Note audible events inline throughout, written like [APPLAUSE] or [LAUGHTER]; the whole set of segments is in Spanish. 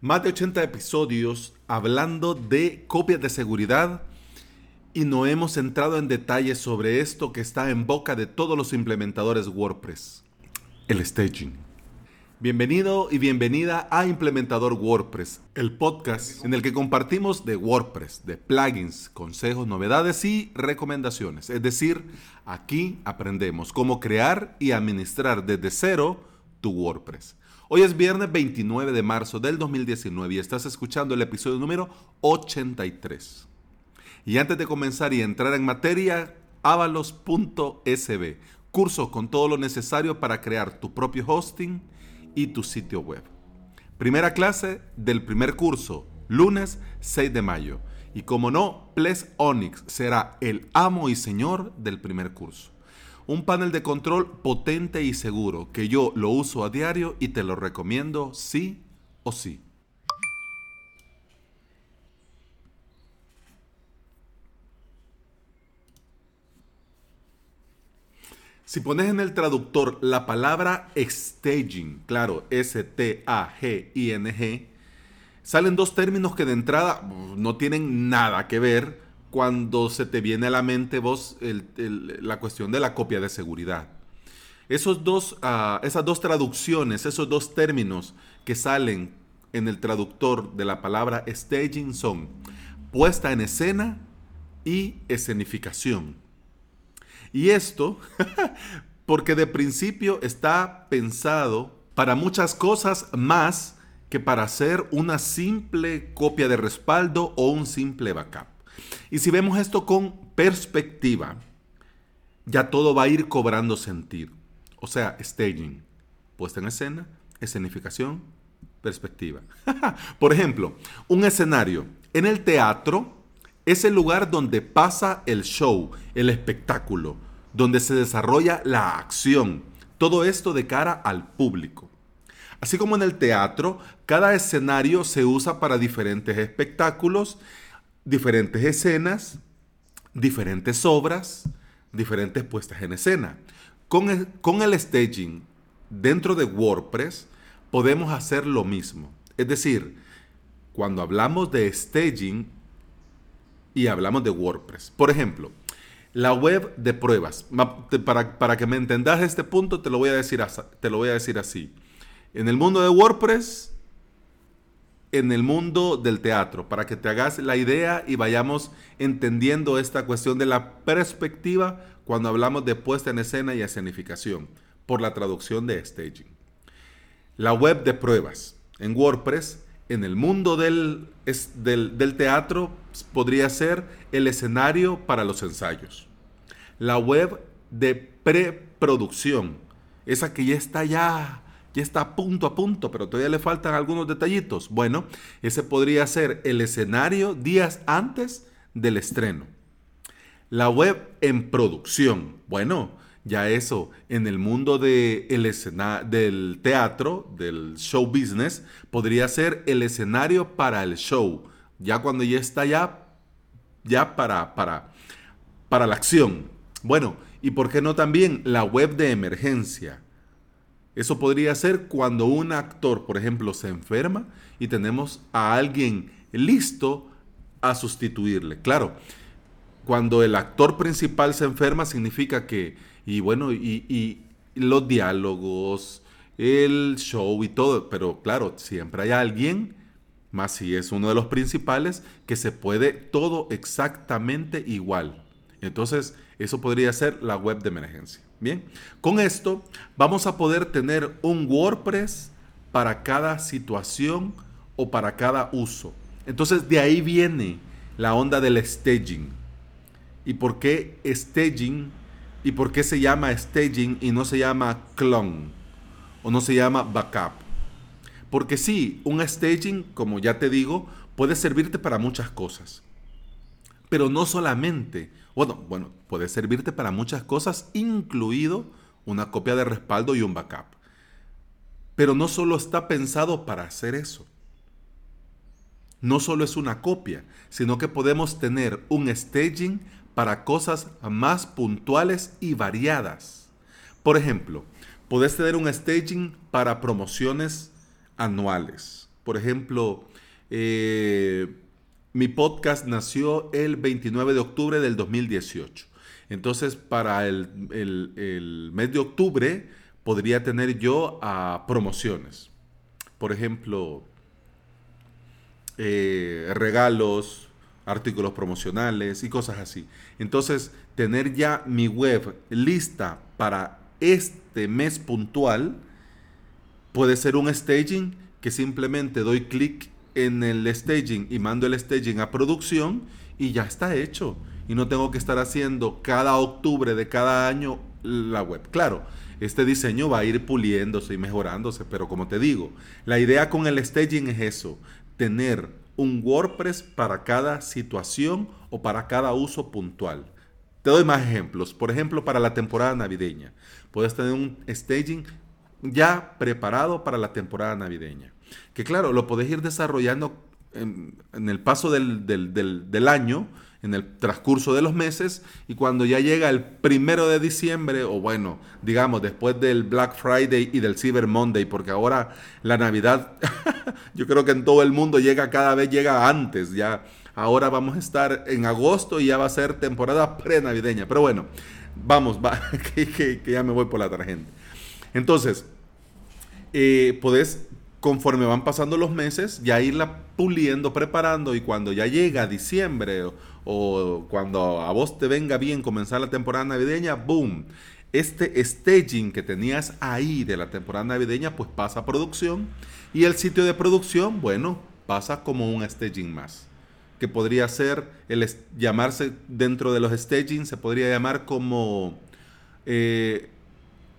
Más de 80 episodios hablando de copias de seguridad y no hemos entrado en detalles sobre esto que está en boca de todos los implementadores WordPress, el staging. Bienvenido y bienvenida a Implementador WordPress, el podcast en el que compartimos de WordPress, de plugins, consejos, novedades y recomendaciones. Es decir, aquí aprendemos cómo crear y administrar desde cero tu WordPress. Hoy es viernes 29 de marzo del 2019 y estás escuchando el episodio número 83. Y antes de comenzar y entrar en materia, avalos.sb, curso con todo lo necesario para crear tu propio hosting y tu sitio web. Primera clase del primer curso, lunes 6 de mayo. Y como no, Ples Onyx será el amo y señor del primer curso. Un panel de control potente y seguro que yo lo uso a diario y te lo recomiendo sí o sí. Si pones en el traductor la palabra staging, claro, S-T-A-G-I-N-G, salen dos términos que de entrada no tienen nada que ver cuando se te viene a la mente vos la cuestión de la copia de seguridad. Esos dos, ah, esas dos traducciones, esos dos términos que salen en el traductor de la palabra staging son puesta en escena y escenificación. Y esto [LAUGHS] porque de principio está pensado para muchas cosas más que para hacer una simple copia de respaldo o un simple backup. Y si vemos esto con perspectiva, ya todo va a ir cobrando sentido. O sea, staging, puesta en escena, escenificación, perspectiva. [LAUGHS] Por ejemplo, un escenario. En el teatro es el lugar donde pasa el show, el espectáculo, donde se desarrolla la acción. Todo esto de cara al público. Así como en el teatro, cada escenario se usa para diferentes espectáculos diferentes escenas, diferentes obras, diferentes puestas en escena. Con el, con el staging dentro de WordPress podemos hacer lo mismo. Es decir, cuando hablamos de staging y hablamos de WordPress. Por ejemplo, la web de pruebas. Para, para, que me entendas este punto, te lo, voy a decir, te lo voy a decir así. En el mundo de WordPress en el mundo del teatro, para que te hagas la idea y vayamos entendiendo esta cuestión de la perspectiva cuando hablamos de puesta en escena y escenificación, por la traducción de staging. La web de pruebas en WordPress, en el mundo del, del, teatro, podría ser el escenario para los ensayos. La web de preproducción, esa que ya está ya ya está punto a punto, pero todavía le faltan algunos detallitos. Bueno, ese podría ser el escenario días antes del estreno. La web en producción. Bueno, ya eso en el mundo de del teatro, del show business, podría ser el escenario para el show. Ya cuando ya está ya, ya para, para, para la acción. Bueno, y por qué no también la web de emergencia eso podría ser cuando un actor, por ejemplo, se enferma y tenemos a alguien listo a sustituirle. Claro, cuando el actor principal se enferma significa que, y bueno, y, los diálogos, el show y todo, pero claro, siempre hay alguien, más si es uno de los principales, que se puede todo exactamente igual. Entonces, eso podría ser la web de emergencia. Bien, con esto vamos a poder tener un WordPress para cada situación o para cada uso. Entonces de ahí viene la onda del staging. ¿Y por qué staging? ¿Y por qué se llama staging y no se llama clone? O no se llama backup. Porque sí, un staging, como ya te digo, puede servirte para muchas cosas. Pero no solamente bueno, bueno, puede servirte para muchas cosas, incluido una copia de respaldo y un backup. Pero no solo está pensado para hacer eso. No solo es una copia, sino que podemos tener un staging para cosas más puntuales y variadas. Por ejemplo, puedes tener un staging para promociones anuales Por ejemplo, eh, mi podcast nació el 29 de octubre del 2018. Entonces, para el, mes de octubre podría tener yo a promociones. Por ejemplo, eh, regalos, artículos promocionales y cosas así. Entonces, tener ya mi web lista para este mes puntual puede ser un staging que simplemente doy clic en el staging y mando el staging a producción y ya está hecho. Y no tengo que estar haciendo cada octubre de cada año la web. Claro, este diseño va a ir puliéndose y mejorándose, pero como te digo, la idea con el staging es eso, tener un WordPress para cada situación o para cada uso puntual. Te doy más ejemplos. Por ejemplo, para la temporada navideña. Puedes tener un staging ya preparado para la temporada navideña. Que claro, lo podés ir desarrollando en, el paso del, año, en el transcurso de los meses, y cuando ya llega el primero de diciembre, o bueno, digamos, después del Black Friday y del Cyber Monday, porque ahora la Navidad, [LAUGHS] yo creo que en todo el mundo llega cada vez, llega antes, ya. Ahora vamos a estar en agosto y ya va a ser temporada pre-navideña. Pero bueno, vamos, va, [LAUGHS] que, ya me voy por la tangente. Entonces, eh, podés conforme van pasando los meses, ya irla puliendo, preparando y cuando ya llega diciembre o, cuando a vos te venga bien comenzar la temporada navideña, boom, este staging que tenías ahí de la temporada navideña pues pasa a producción y el sitio de producción, bueno, pasa como un staging más que podría ser el llamarse dentro de los staging se podría llamar como eh,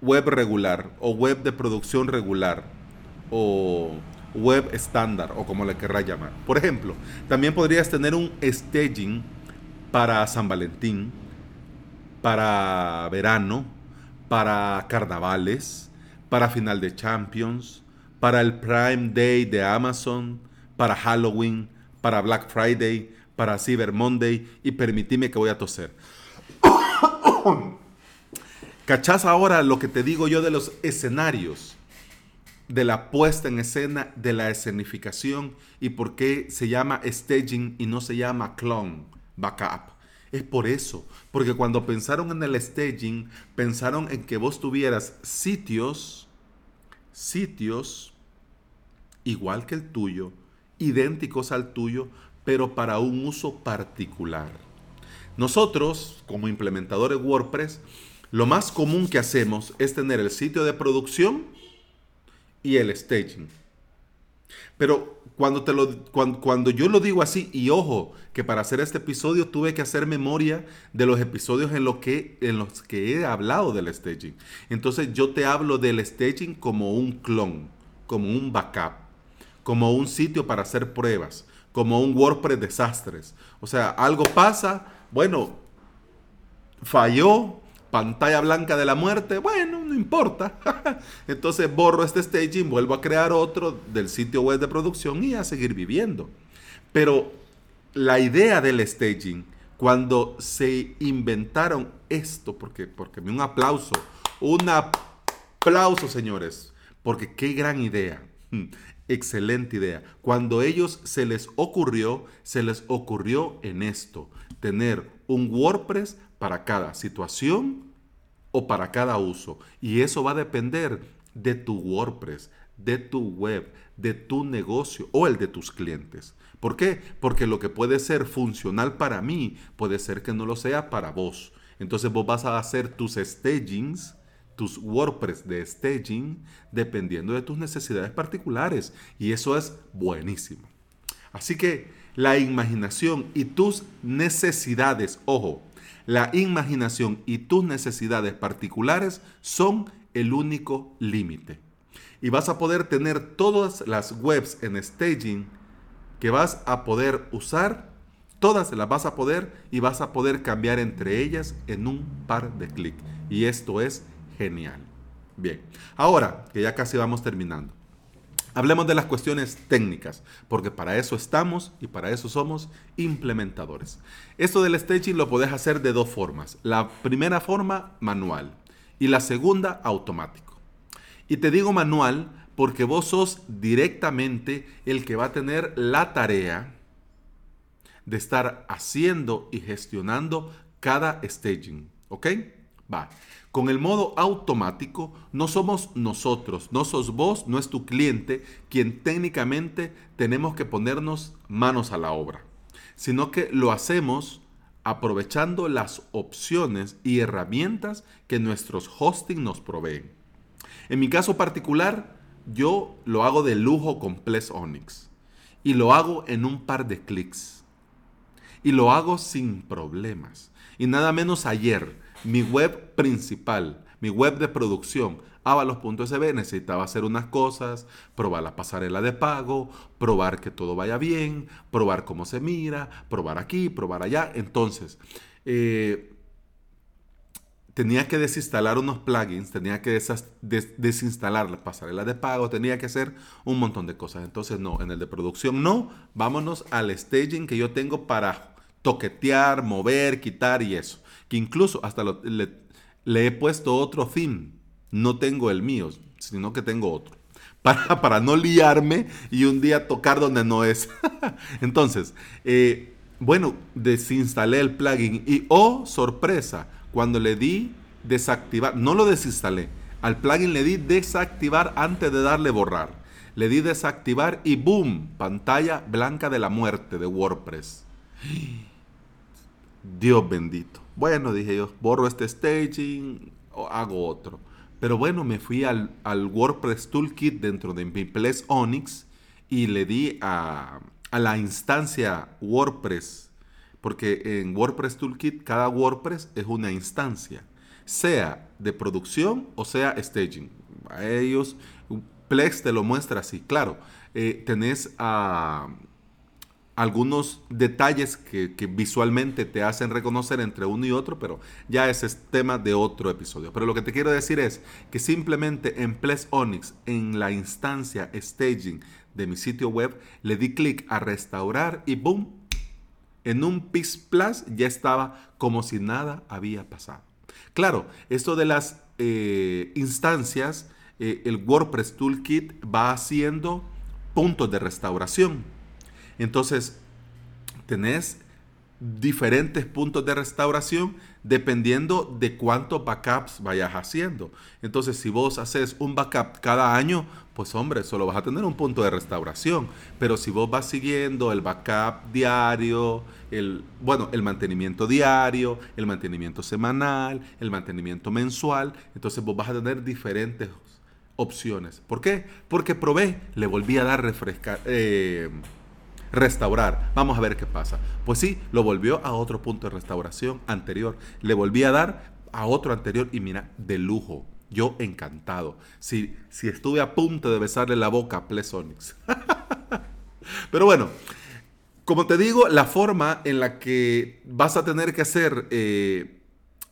web regular o web de producción regular o web estándar o como le querrá llamar. Por ejemplo, también podrías tener un staging para San Valentín, para verano, para carnavales, para final de Champions, para el Prime Day de Amazon, para Halloween, para Black Friday, para Cyber Monday y permitime que voy a toser. ¿Cachás ahora lo que te digo yo de los escenarios? de la puesta en escena, de la escenificación y por qué se llama staging y no se llama clone, backup. Es por eso, porque cuando pensaron en el staging, pensaron en que vos tuvieras sitios, sitios igual que el tuyo, idénticos al tuyo, pero para un uso particular. Nosotros, como implementadores WordPress, lo más común que hacemos es tener el sitio de producción y el staging. Pero cuando, te lo, cuando, yo lo digo así, y ojo, que para hacer este episodio tuve que hacer memoria de los episodios en, lo que, en los que he hablado del staging. Entonces yo te hablo del staging como un clon, como un backup, como un sitio para hacer pruebas, como un WordPress desastres. O sea, algo pasa, bueno, falló, pantalla blanca de la muerte, bueno, no importa. [LAUGHS] Entonces borro este staging, vuelvo a crear otro del sitio web de producción y a seguir viviendo. Pero la idea del staging, cuando se inventaron esto, porque, porque un aplauso, un aplauso, señores, porque qué gran idea. [LAUGHS] Excelente idea. Cuando ellos se les ocurrió, se les ocurrió en esto, tener un WordPress para cada situación o para cada uso. Y eso va a depender de tu WordPress, de tu web, de tu negocio o el de tus clientes. ¿Por qué? Porque lo que puede ser funcional para mí puede ser que no lo sea para vos. Entonces vos vas a hacer tus stagings, tus WordPress de staging, dependiendo de tus necesidades particulares. Y eso es buenísimo. Así que la imaginación y tus necesidades, ojo, la imaginación y tus necesidades particulares son el único límite. Y vas a poder tener todas las webs en staging que vas a poder usar, todas las vas a poder y vas a poder cambiar entre ellas en un par de clics. Y esto es genial. Bien, ahora que ya casi vamos terminando. Hablemos de las cuestiones técnicas, porque para eso estamos y para eso somos implementadores. Esto del staging lo puedes hacer de dos formas. La primera forma, manual, y la segunda, automático. Y te digo manual Porque vos sos directamente el que va a tener la tarea de estar haciendo y gestionando cada staging. ¿Ok? Va. Con el modo automático, no somos nosotros, no sos vos, no es tu cliente quien técnicamente tenemos que ponernos manos a la obra, sino que lo hacemos aprovechando las opciones y herramientas que nuestros hosting nos proveen. En mi caso particular, yo lo hago de lujo con Ples Onyx y lo hago en un par de clics y lo hago sin problemas. Y nada menos ayer, mi web principal, mi web de producción, avalos.sb, necesitaba hacer unas cosas, probar la pasarela de pago, probar que todo vaya bien, probar cómo se mira, probar aquí, probar allá. Entonces, eh, tenía que desinstalar unos plugins, tenía que desinstalar la pasarela de pago, tenía que hacer un montón de cosas. Entonces, no, en el de producción no, vámonos al staging que yo tengo para toquetear, mover, quitar y eso. Que incluso hasta le, he puesto otro theme no tengo el mío, sino que tengo otro. [LAUGHS] Para, para no liarme y un día tocar donde no es. [LAUGHS] Entonces, eh, bueno, desinstalé el plugin y, oh, sorpresa, cuando le di desactivar, no lo desinstalé, al plugin le di desactivar antes de darle borrar. Le di desactivar y boom, pantalla blanca de la muerte de WordPress. Dios bendito. Bueno, dije yo, borro este staging o hago otro. Pero bueno, me fui al, WordPress Toolkit dentro de Piples Onyx y le di a, la instancia WordPress, porque en WordPress Toolkit cada WordPress es una instancia, sea de producción o sea staging. A ellos, Plex te lo muestra así. Claro, eh, tenés a algunos detalles que, visualmente te hacen reconocer entre uno y otro, pero ya ese es tema de otro episodio. Pero lo que te quiero decir es que simplemente en Ples Onyx, en la instancia staging de mi sitio web, le di clic a restaurar y boom, en un PIS Plus ya estaba como si nada había pasado. Claro, esto de las eh, instancias, eh, el WordPress Toolkit va haciendo puntos de restauración entonces, tenés diferentes puntos de restauración dependiendo de cuántos backups vayas haciendo. Entonces, si vos haces un backup cada año, pues hombre, solo vas a tener un punto de restauración. Pero si vos vas siguiendo el backup diario, el, bueno, el mantenimiento diario, el mantenimiento semanal, el mantenimiento mensual, entonces vos vas a tener diferentes opciones. ¿Por qué? Porque probé, le volví a dar refrescar. Eh, restaurar. Vamos a ver qué pasa. Pues sí, lo volvió a otro punto de restauración anterior. Le volví a dar a otro anterior y mira, de lujo. Yo encantado. Si, si estuve a punto de besarle la boca a Plesonix. [LAUGHS] Pero bueno, como te digo, la forma en la que vas a tener que hacer eh,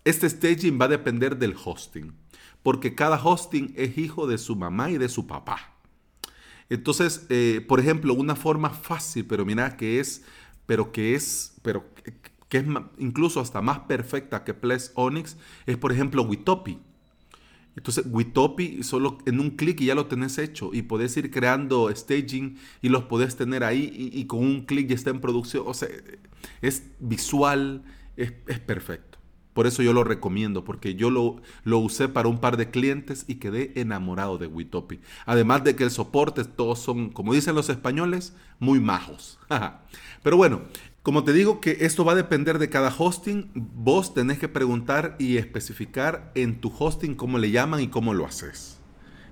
este staging va a depender del hosting. Porque cada hosting es hijo de su mamá y de su papá. Entonces, eh, por ejemplo, una forma fácil, pero mira que es, pero que es, pero que es incluso hasta más perfecta que Ples Onyx, es por ejemplo Witopi. Entonces, Witopi solo en un clic y ya lo tenés hecho y podés ir creando staging y los podés tener ahí y, con un clic ya está en producción. O sea, es visual, es, es perfecto. Por eso yo lo recomiendo, porque yo lo, lo usé para un par de clientes y quedé enamorado de Witopi. Además de que el soporte, todos son, como dicen los españoles, muy majos. [LAUGHS] Pero bueno, como te digo que esto va a depender de cada hosting, vos tenés que preguntar y especificar en tu hosting cómo le llaman y cómo lo haces.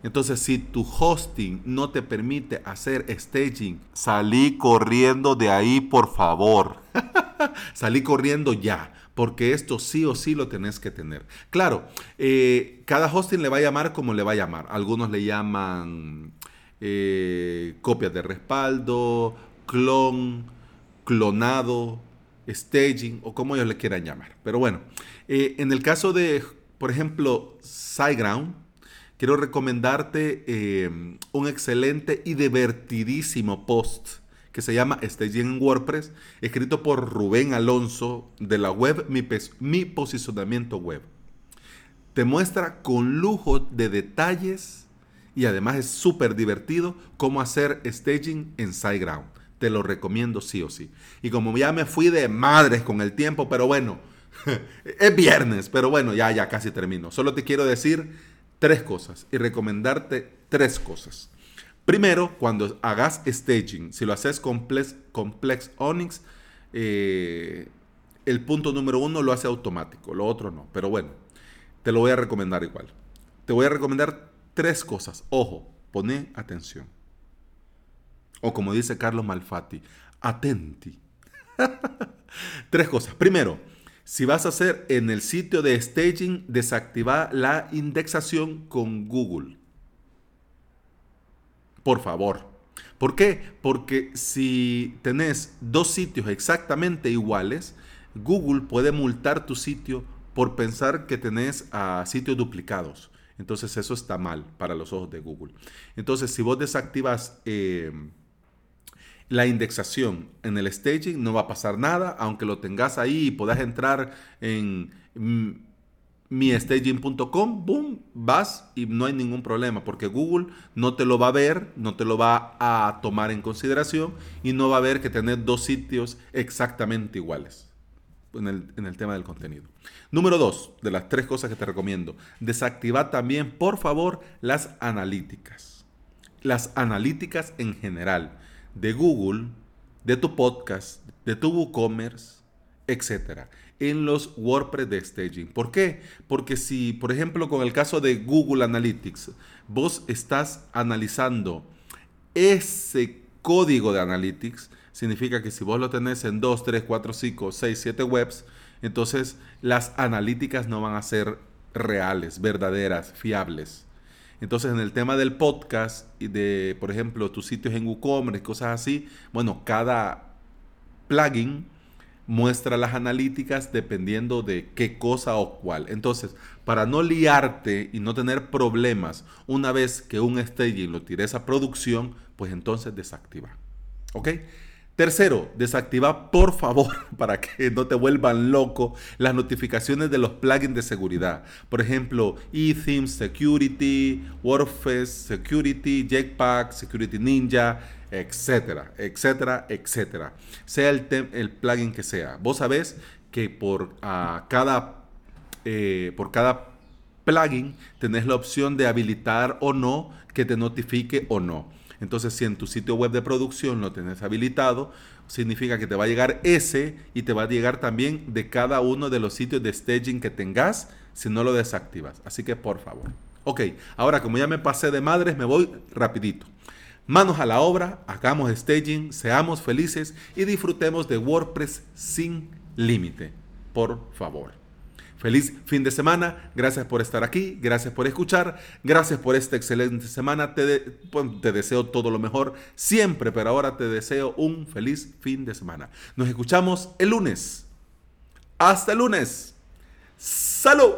Entonces, si tu hosting no te permite hacer staging, salí corriendo de ahí, por favor. [LAUGHS] salí corriendo ya porque esto sí o sí lo tenés que tener. Claro, eh, cada hosting le va a llamar como le va a llamar. Algunos le llaman eh, copias de respaldo, clon, clonado, staging o como ellos le quieran llamar. Pero bueno, eh, en el caso de, por ejemplo, SiteGround, quiero recomendarte un excelente y divertidísimo post que se llama Staging en WordPress, escrito por Rubén Alonso de la web Mi, Mi Posicionamiento Web. Te muestra con lujo de detalles y además es súper divertido cómo hacer staging en SiteGround. Te lo recomiendo sí o sí. Y como ya me fui de madres con el tiempo, pero bueno, [LAUGHS] es viernes, pero bueno, ya, ya casi termino. Solo te quiero decir tres cosas y recomendarte tres cosas. Primero, cuando hagas staging, si lo haces complex, complex Onyx, eh, el punto número uno lo hace automático, lo otro no. Pero bueno, te lo voy a recomendar igual. Te voy a recomendar tres cosas. Ojo, pone atención. O como dice Carlos Malfatti, atenti. [LAUGHS] tres cosas. Primero, si vas a hacer en el sitio de staging, desactiva la indexación con Google. Por favor. ¿Por qué? Porque si tenés dos sitios exactamente iguales, Google puede multar tu sitio por pensar que tenés a sitios duplicados. Entonces eso está mal para los ojos de Google. Entonces si vos desactivas eh, la indexación en el staging, no va a pasar nada, aunque lo tengas ahí y puedas entrar en miestaging.com, boom, vas y no hay ningún problema, porque Google no te lo va a ver, no te lo va a tomar en consideración y no va a ver que tenés dos sitios exactamente iguales en el, tema del contenido. Número dos, de las tres cosas que te recomiendo, desactiva también, por favor, las analíticas. Las analíticas en general de Google, de tu podcast, de tu WooCommerce, etcétera, en los WordPress de staging. ¿Por qué? Porque si, por ejemplo, con el caso de Google Analytics, vos estás analizando ese código de Analytics, significa que si vos lo tenés en 2, 3, 4, 5, 6, 7 webs, entonces las analíticas no van a ser reales, verdaderas, fiables. Entonces, en el tema del podcast y de, por ejemplo, tus sitios en WooCommerce, cosas así, bueno, cada plugin muestra las analíticas dependiendo de qué cosa o cuál. Entonces, para no liarte y no tener problemas una vez que un staging lo tires a producción, pues entonces desactiva. ¿Ok? Tercero, desactiva por favor [LAUGHS] para que no te vuelvan loco las notificaciones de los plugins de seguridad. Por ejemplo, eThemes Security, WordPress Security, Jetpack, Security Ninja, etcétera, etcétera, etcétera. Sea el, plugin que sea. Vos sabés que por, cada, eh, por cada plugin tenés la opción de habilitar o no que te notifique o no. Entonces, si en tu sitio web de producción lo tenés habilitado, significa que te va a llegar ese y te va a llegar también de cada uno de los sitios de staging que tengas si no lo desactivas. Así que por favor. Ok, ahora como ya me pasé de madres, me voy rapidito. Manos a la obra, hagamos staging, seamos felices y disfrutemos de WordPress sin límite. Por favor. Feliz fin de semana, gracias por estar aquí, gracias por escuchar, gracias por esta excelente semana. Te, te, deseo todo lo mejor siempre, pero ahora te deseo un feliz fin de semana. Nos escuchamos el lunes. Hasta el lunes. Salud.